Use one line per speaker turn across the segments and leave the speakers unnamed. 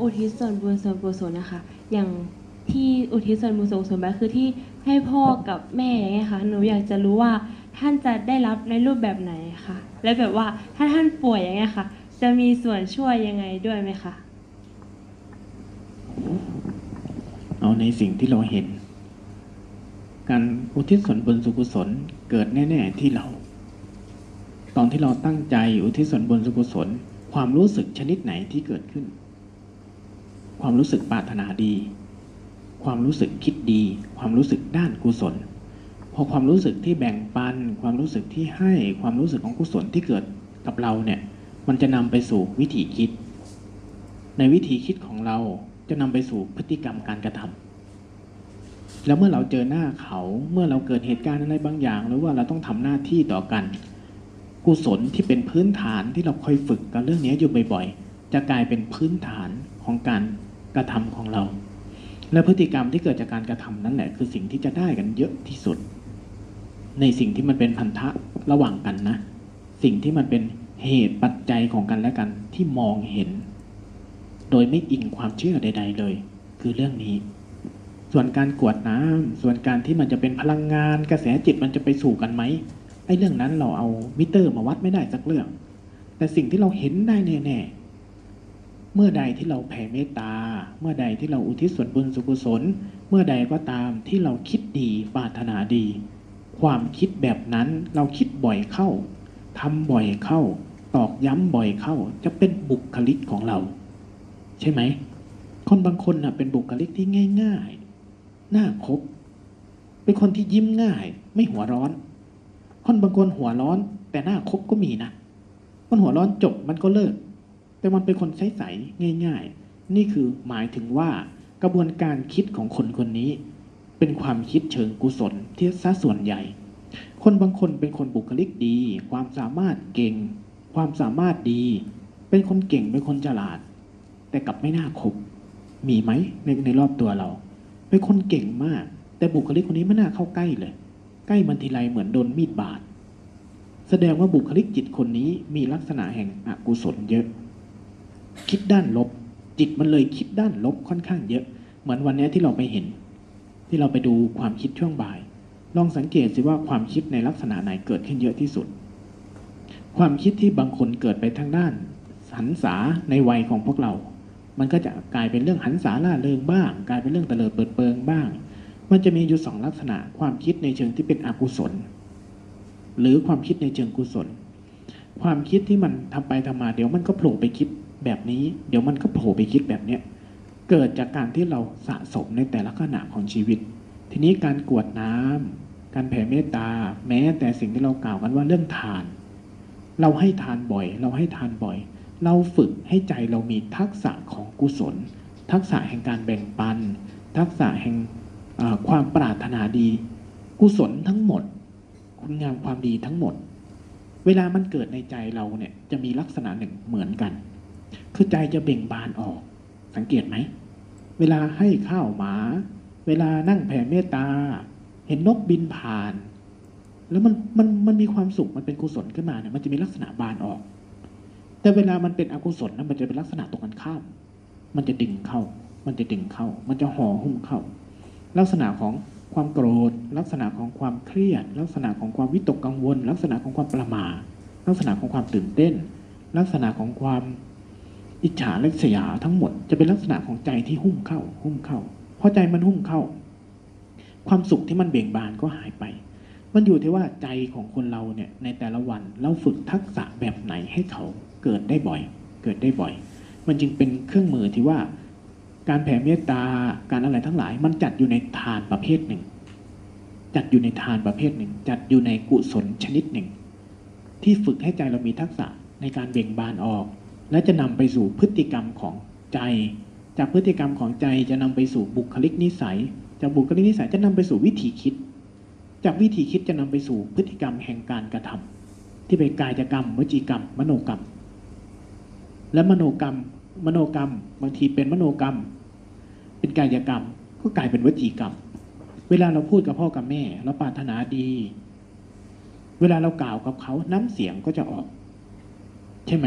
อุทิศส่วนบุญส่วนกุศลนะคะ อย่างที่อุทิศส่วนบุญส่วนกุศลไปคือที่ให้พ่อกับแม่อย่างเงี้ยค่ะ หนูอยากจะรู้ว่าท่านจะได้รับในรูปแบบไหนคะและแบบว่าถ้าท่านป่วยอย่างเงี้ยค่ะ จะมีส่วนช่วยยังไงด้วยไหมคะ
เอาในสิ่งที่เราเห็น การอุทิศส่วนบุญสุกุศลเกิดแน่ๆที่เรา ตอนที่เราตั้งใจอุทิศส่วนบุญสุกุศลความรู้สึกชนิดไหนที่เกิดขึ้น ความรู้สึกปรารถนาดี ความรู้สึกคิดดี ความรู้สึกด้านกุศล พอความรู้สึกที่แบ่งปัน ความรู้สึกที่ให้ความรู้สึกของกุศลที่เกิดกับเราเนี่ยมันจะนำไปสู่วิธีคิด ในวิธีคิดของเราจะนำไปสู่พฤติกรรมการกระทำแล้วเมื่อเราเจอหน้าเขาเมื่อเราเกิดเหตุการณ์อะไรบางอย่าง หรือว่าเราต้องทำหน้าที่ต่อกัน กุศลที่เป็นพื้นฐานที่เราคอยฝึกกันเรื่องนี้อยู่บ่อย ๆ จะกลายเป็นพื้นฐานของการ กระทำของเรา และพฤติกรรมที่เกิดจากการกระทำนั่นแหละ คือสิ่งที่จะได้กันเยอะที่สุด ในสิ่งที่มันเป็นพันธะระหว่างกันนะ สิ่งที่มันเป็นเหตุปัจจัยของกันและกันที่มองเห็น โดยไม่อิงความเชื่อใด ๆ เลย คือเรื่องนี้ ส่วนการกวดน้ำส่วนการที่มันจะเป็นพลังงาน กระแสจิตมันจะไปสู่กันไหมไอ้เรื่องนั้นเราเอามิเตอร์มาวัดไม่ได้สักเรื่อง แต่สิ่งที่เราเห็นได้แน่ๆ เมื่อใดที่เราแผ่เมตตา เมื่อใดที่เราอุทิศส่วนบุญสุกุศล เมื่อใดก็ตามที่เราคิดดีปรารถนาดี ความคิดแบบนั้นเราคิดบ่อยเข้าทำบ่อยเข้า ตอกย้ำบ่อยเข้า จะเป็นบุคลิกของเรา ใช่ไหม คนบางคนน่ะเป็นบุคลิกที่ง่าย ๆ น่าคบ เป็นคนที่ยิ้มง่าย ไม่หัวร้อน คนบางคนหัวร้อน แต่น่าคบก็มีนะ มันหัวร้อนจบมันก็เลิก แต่มันเป็นคนใสๆง่าย ๆ นี่คือหมายถึงว่ากระบวนการคิดของคนคนนี้ เป็นความคิดเชิงกุศลที่ซะส่วนใหญ่ คนบางคนเป็นคนบุคลิกดี ความสามารถเก่ง ความสามารถดี เป็นคนเก่งเป็นคนฉลาด แต่กลับไม่น่าคบมีไหมในในรอบตัวเรา เป็นคนเก่งมาก แต่บุคลิกคนนี้ไม่น่าเข้าใกล้เลย ใกล้มันทีไรเหมือนโดนมีดบาดแสดงว่าบุคลิกจิตคนนี้มีลักษณะแห่งอกุศลเยอะ คิดด้านลบ จิตมันเลยคิดด้านลบค่อนข้างเยอะ เหมือนวันนี้ที่เราไปเห็น ที่เราไปดูความคิดช่วงบ่าย ลองสังเกตสิว่าความคิดในลักษณะไหนเกิดขึ้นเยอะที่สุด ความคิดที่บางคนเกิดไปทางด้านหันษาในวัยของพวกเรา มันก็จะกลายเป็นเรื่องหันษาล่าเริงบ้าง กลายเป็นเรื่องเตลิดเปิดเปิงบ้าง มันจะมีอยู่สองลักษณะ ความคิดในเชิงที่เป็นอกุศล หรือความคิดในเชิงกุศล ความคิดที่มันทำไปทำมาเดี๋ยวมันก็โผล่ไปคิด แบบนี้ เดี๋ยวมันก็โผล่ไปคิดแบบเนี้ยเกิดจากการที่เราสะสมในแต่ละขณะของชีวิต ทีนี้การกวดน้ำการแผ่เมตตา แม้แต่สิ่งที่เรากล่าวกันว่าเรื่องทาน เราให้ทานบ่อย เราให้ทานบ่อย เราฝึกให้ใจเรามีทักษะของกุศล ทักษะแห่งการแบ่งปัน ทักษะแห่งความปรารถนาดี กุศลทั้งหมด คุณงามความดีทั้งหมด เวลามันเกิดในใจเราเนี่ยจะมีลักษณะหนึ่งเหมือนกัน คือใจจะเบ่งบานออก สังเกตไหม เวลาให้ข้าวหมา เวลานั่งแผ่เมตตา เห็นนกบินผ่าน แล้วมันมันมันมีความสุขมันเป็นกุศลขึ้นมาเนี่ยมันจะมีลักษณะบานออก แต่เวลามันเป็นอกุศลนะมันจะเป็นลักษณะตรงกันข้าม มันจะดึงเข้า มันจะดึงเข้า มันจะห่อหุ้มเข้า ลักษณะของความโกรธ ลักษณะของความเครียด ลักษณะของความวิตกกังวล ลักษณะของความประมาลักษณะของความตื่นเต้น ลักษณะของความ อิจฉาและเสียทั้งหมดจะเป็นลักษณะของใจที่หุ้มเข้า หุ้มเข้าพอใจมันหุ้มเข้า ความสุขที่มันเบ่งบานก็หายไป มันอยู่ที่ว่าใจของคนเราเนี่ยในแต่ละวันเราฝึกทักษะแบบไหนให้เขาเกิดได้บ่อย เกิดได้บ่อย มันจึงเป็นเครื่องมือที่ว่าการแผ่เมตตาการอะไรทั้งหลาย มันจัดอยู่ในทานประเภทหนึ่ง จัดอยู่ในทานประเภทหนึ่ง จัดอยู่ในกุศลชนิดหนึ่ง ที่ฝึกให้ใจเรามีทักษะในการเบ่งบานออก และจะนำไปสู่พฤติกรรมของใจ จากพฤติกรรมของใจจะนำไปสู่บุคลิกนิสัย จากบุคลิกนิสัยจะนำไปสู่วิธีคิด จากวิธีคิดจะนำไปสู่พฤติกรรมแห่งการกระทำที่เป็นกายกรรมวจีกรรม มโนกรรม และมโนกรรม มโนกรรม บางทีเป็นมโนกรรม เป็นกายกรรมก็กลายเป็นวจีกรรม เวลาเราพูดกับพ่อกับแม่เราปรารถนาดี เวลาเรากล่าวกับเขาน้ำเสียงก็จะออก ใช่ไหม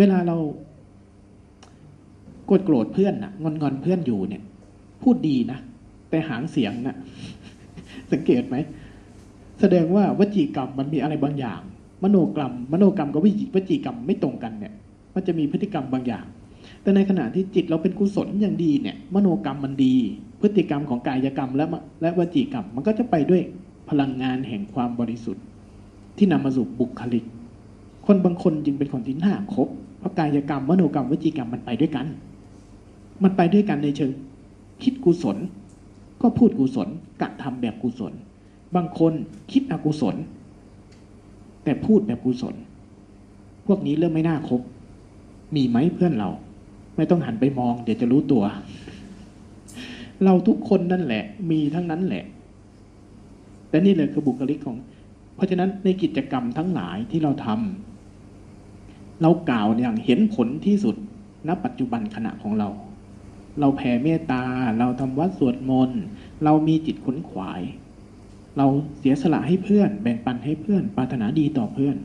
เวลาเราโกรธโกรธเพื่อนน่ะงอนงอนเพื่อนอยู่เนี่ย พูดดีนะ แต่หางเสียงน่ะ สังเกตไหม แสดงว่าวจีกรรมมันมีอะไรบางอย่าง มโนกรรม มโนกรรมกับวิจิวจีกรรมไม่ตรงกันเนี่ย มันจะมีพฤติกรรมบางอย่าง แต่ในขณะที่จิตเราเป็นกุศลอย่างดีเนี่ย มโนกรรมมันดี พฤติกรรมของกายกรรมและมะและวจีกรรม มันก็จะไปด้วยพลังงานแห่งความบริสุทธิ์ ที่นำมาสู่บุคลิก คนบางคนจึงเป็นคนที่น่าคบเพราะกายกรรมมโนกรรมวจีกรรมมันไปด้วยกัน มันไปด้วยกันในเชิง คิดกุศล ก็พูดกุศลกระทำแบบกุศล บางคนคิดอกุศล แต่พูดแบบกุศล พวกนี้เริ่มไม่น่าคบ มีไหมเพื่อนเรา ไม่ต้องหันไปมอง เดี๋ยวจะรู้ตัว เราทุกคนนั่นแหละ มีทั้งนั้นแหละแต่นี่เลยคือบุคลิกของ เพราะฉะนั้นในกิจกรรมทั้งหลายที่เราทำ เรากล่าวอย่างเห็นผลที่สุดณปัจจุบันขณะของเรา เราแผ่เมตตา เราทำวัดสวดมนต์ เรามีจิตขนขวาย เราเสียสละให้เพื่อน แบ่งปันให้เพื่อน ปรารถนาดีต่อเพื่อน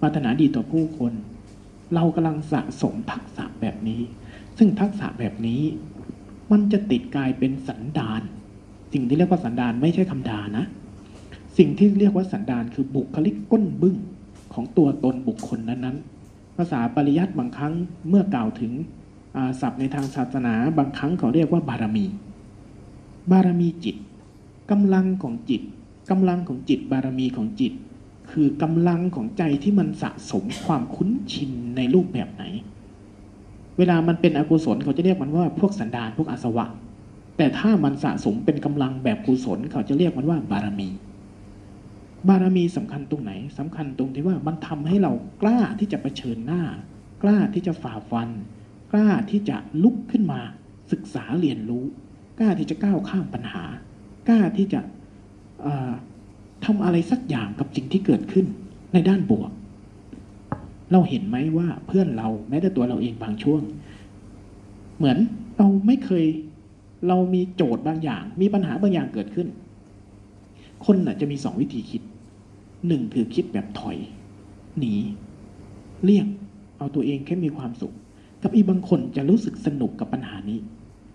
ปรารถนาดีต่อผู้คน เรากำลังสะสมทักษะแบบนี้ ซึ่งทักษะแบบนี้ มันจะติดกลายเป็นสันดาน สิ่งที่เรียกว่าสันดานไม่ใช่คำด่านะ สิ่งที่เรียกว่าสันดานคือบุคลิกก้นบึ้งของตัวตนบุคคลนั้นๆ ภาษาปริยัติบางครั้งเมื่อกล่าวถึงศัพท์ในทางศาสนาบางครั้งเขาเรียกว่าบารมี บารมีจิตกำลังของจิตกำลังของจิตบารมีของจิต คือกำลังของใจที่มันสะสมความคุ้นชินในรูปแบบไหน เวลามันเป็นอกุศลเขาจะเรียกมันว่าพวกสันดานพวกอาสวะ แต่ถ้ามันสะสมเป็นกำลังแบบกุศลเขาจะเรียกมันว่าบารมี บารมีสำคัญตรงไหนสำคัญตรงที่ว่ามันทำให้เรากล้าที่จะเผชิญหน้า กล้าที่จะฝ่าฟัน กล้าที่จะลุกขึ้นมา ศึกษาเรียนรู้ กล้าที่จะก้าวข้ามปัญหา กล้าที่จะเอ่อทำอะไรสักอย่างกับสิ่งที่เกิดขึ้นในด้านบวก เราเห็นไหมว่าเพื่อนเราแม้แต่ตัวเราเองบางช่วง เหมือนเราไม่เคยเรามีโจทย์บางอย่าง มีปัญหาบางอย่างเกิดขึ้น คนน่ะจะมีสองวิธีคิด หนึ่งคือคิดแบบถอย หนี เลี่ยง เอาตัวเองแค่มีความสุข กับอีบางคนจะรู้สึกสนุกกับปัญหานี้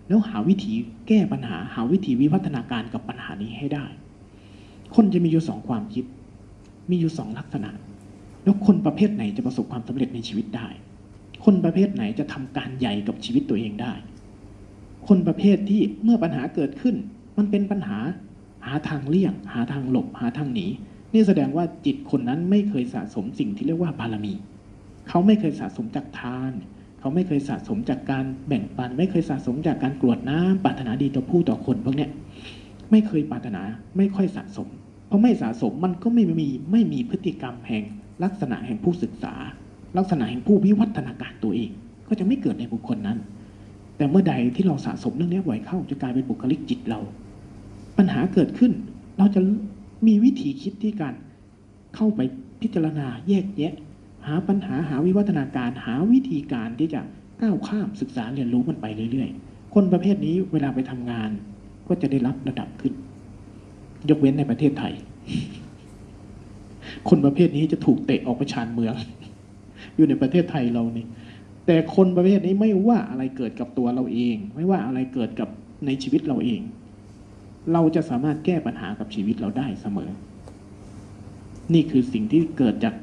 แล้วหาวิธีแก้ปัญหา หาวิธีวิวัฒนาการกับปัญหานี้ให้ได้ คนจะมีอยู่สองความคิด มีอยู่สองลักษณะ แล้วคนประเภทไหนจะประสบความสำเร็จในชีวิตได้ คนประเภทไหนจะทำการใหญ่กับชีวิตตัวเองได้ คนประเภทที่เมื่อปัญหาเกิดขึ้น มันเป็นปัญหา หาทางเลี่ยง หาทางหลบ หาทางหนี นี่แสดงว่าจิตคนนั้นไม่เคยสะสมสิ่งที่เรียกว่าบารมี เขาไม่เคยสะสมจากทาน เขาไม่เคยสะสมจากการแบ่งปัน ไม่เคยสะสมจากการกรวดน้ำปรารถนาดีต่อผู้ต่อคนพวกเนี้ยไม่เคยปรารถนาไม่ค่อยสะสม เพราะไม่สะสมมันก็ไม่มีไม่มีพฤติกรรมแห่งลักษณะแห่งผู้ศึกษา ลักษณะแห่งผู้วิวัฒนาการตัวเอง ก็จะไม่เกิดในบุคคลนั้น แต่เมื่อใดที่เราสะสมเรื่องนี้บ่อยเข้าจะกลายเป็นบุคลิกจิตเรา ปัญหาเกิดขึ้นเราจะ มีวิธีคิดที่การเข้าไปพิจารณาแยกแยะ หาปัญหาหาวิวัฒนาการหาวิธีการที่จะก้าวข้ามศึกษาเรียนรู้มันไปเรื่อยๆ คนประเภทนี้เวลาไปทำงานก็จะได้รับระดับขึ้น ยกเว้นในประเทศไทย คนประเภทนี้จะถูกเตะออกไปชานเมือง อยู่ในประเทศไทยเรานี่แต่คนประเภทนี้ไม่ว่าอะไรเกิดกับตัวเราเอง ไม่ว่าอะไรเกิดกับในชีวิตเราเอง เราจะสามารถแก้ปัญหากับชีวิตเราได้เสมอ นี่คือสิ่งที่เกิดจาก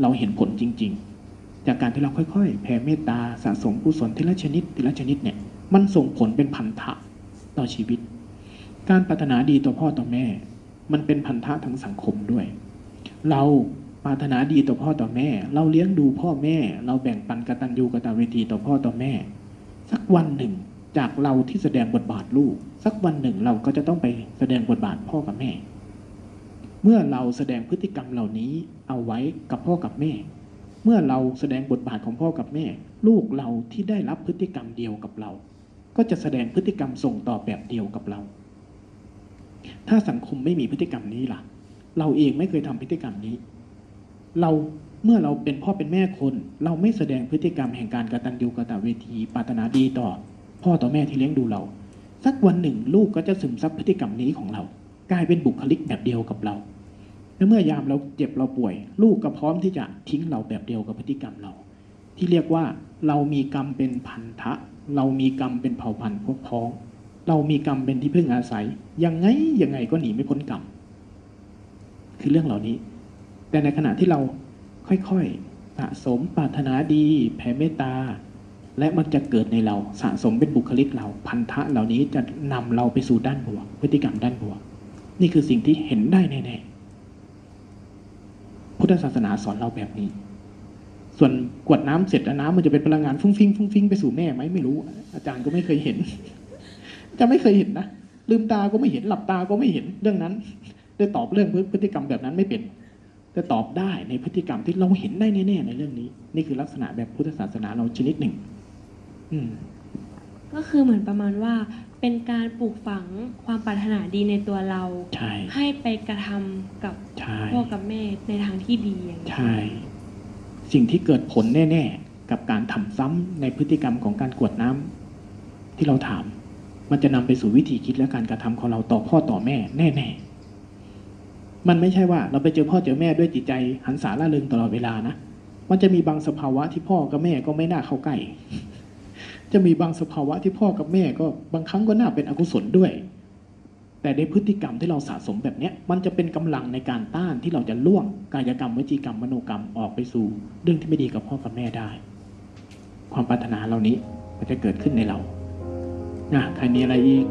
เราเห็นผลจริง ๆ จากการที่เราค่อยๆ แผ่เมตตาสะสมกุศลทีละชนิดทีละชนิดเนี่ยมันส่งผลเป็นพันธะต่อชีวิต การปรารถนาดีต่อพ่อต่อแม่ มันเป็นพันธะทางสังคมด้วย เราปรารถนาดีต่อพ่อต่อแม่ เราเลี้ยงดูพ่อแม่ เราแบ่งปันกตัญญูกตเวทีต่อพ่อต่อแม่ สักวันหนึ่ง จากเราที่แสดงบทบาทลูก สักวันหนึ่งเราก็จะต้องไปแสดงบทบาทพ่อกับแม่ เมื่อเราแสดงพฤติกรรมเหล่านี้เอาไว้กับพ่อกับแม่ เมื่อเราแสดงบทบาทของพ่อกับแม่ ลูกเราที่ได้รับพฤติกรรมเดียวกับเรา ก็จะแสดงพฤติกรรมส่งต่อแบบเดียวกับเรา ถ้าสังคมไม่มีพฤติกรรมนี้ล่ะ เราเองไม่เคยทำพฤติกรรมนี้ เราเมื่อเราเป็นพ่อเป็นแม่คน เราไม่แสดงพฤติกรรมแห่งการกระตัญญูกระตะเวทีปรารถนาดีต่อ พ่อต่อแม่ที่เลี้ยงดูเรา สักวันหนึ่งลูกก็จะซึมซับพฤติกรรมนี้ของเรา กลายเป็นบุคลิกแบบเดียวกับเราและเมื่อยามเราเจ็บเราป่วย ลูกก็พร้อมที่จะทิ้งเราแบบเดียวกับพฤติกรรมเรา ที่เรียกว่าเรามีกรรมเป็นพันธะ เรามีกรรมเป็นเผ่าพันธุ์พวกพ้อง เรามีกรรมเป็นที่พึ่งอาศัย ยังไงยังไงก็หนีไม่พ้นกรรมคือเรื่องเหล่านี้ แต่ในขณะที่เราค่อยๆสะสมปรารถนาดี แผ่เมตตา และมันจะเกิดในเราสะสมเป็นบุคลิกเราพันธะเหล่านี้จะนำเราไปสู่ด้านบวกพฤติกรรมด้านบวก นี่คือสิ่งที่เห็นได้แน่ๆพุทธศาสนาสอนเราแบบนี้ ส่วนกวดน้ำเสร็จแล้วน้ำมันจะเป็นพลังงานฟุ้งฟิ้งฟุ้งฟิ้งไปสู่แม่ไหมไม่รู้ อาจารย์ก็ไม่เคยเห็นจะไม่เคยเห็นนะลืมตาก็ไม่เห็นหลับตาก็ไม่เห็นเรื่องนั้นได้ตอบเรื่องพฤติกรรมแบบนั้นไม่เป็นแต่ตอบได้ในพฤติกรรมที่เราเห็นได้แน่ๆในเรื่องนี้ นี่คือลักษณะแบบพุทธศาสนาเราชนิดหนึ่ง อืม
ก็คือเหมือนประมาณว่า เป็นการปลูกฝังความปรารถนาดีในตัวเรา
ใช่
ให้ไปกระทำกับ
ใช่
พ่อกับแม่ในทางที่ดีอย่างนี้ย
ใช่ สิ่งที่เกิดผลแน่ ๆ กับการทำซ้ำในพฤติกรรมของการกวดน้ำที่เราถาม มันจะนำไปสู่วิธีคิดและการกระทำของเราต่อพ่อต่อแม่แน่ๆมันไม่ใช่ว่า เราไปเจอพ่อเจอแม่ด้วยจิตใจหันษาล่าเริงตลอดเวลานะมันจะมีบางสภาวะที่พ่อกับแม่ก็ไม่น่าเข้าใกล้ จะมีบางสภาวะที่พ่อกับแม่ก็บางครั้งก็น่าเป็นอกุศลด้วย แต่ในพฤติกรรมที่เราสะสมแบบนี้มันจะเป็นกำลังในการต้านที่เราจะล่วงกายกรรมวจีกรรมมโนกรรมออกไปสู่เรื่องที่ไม่ดีกับพ่อกับแม่ได้ ความปรารถนาเหล่านี้มันจะเกิดขึ้นในเรานะใครมีอะไรอีก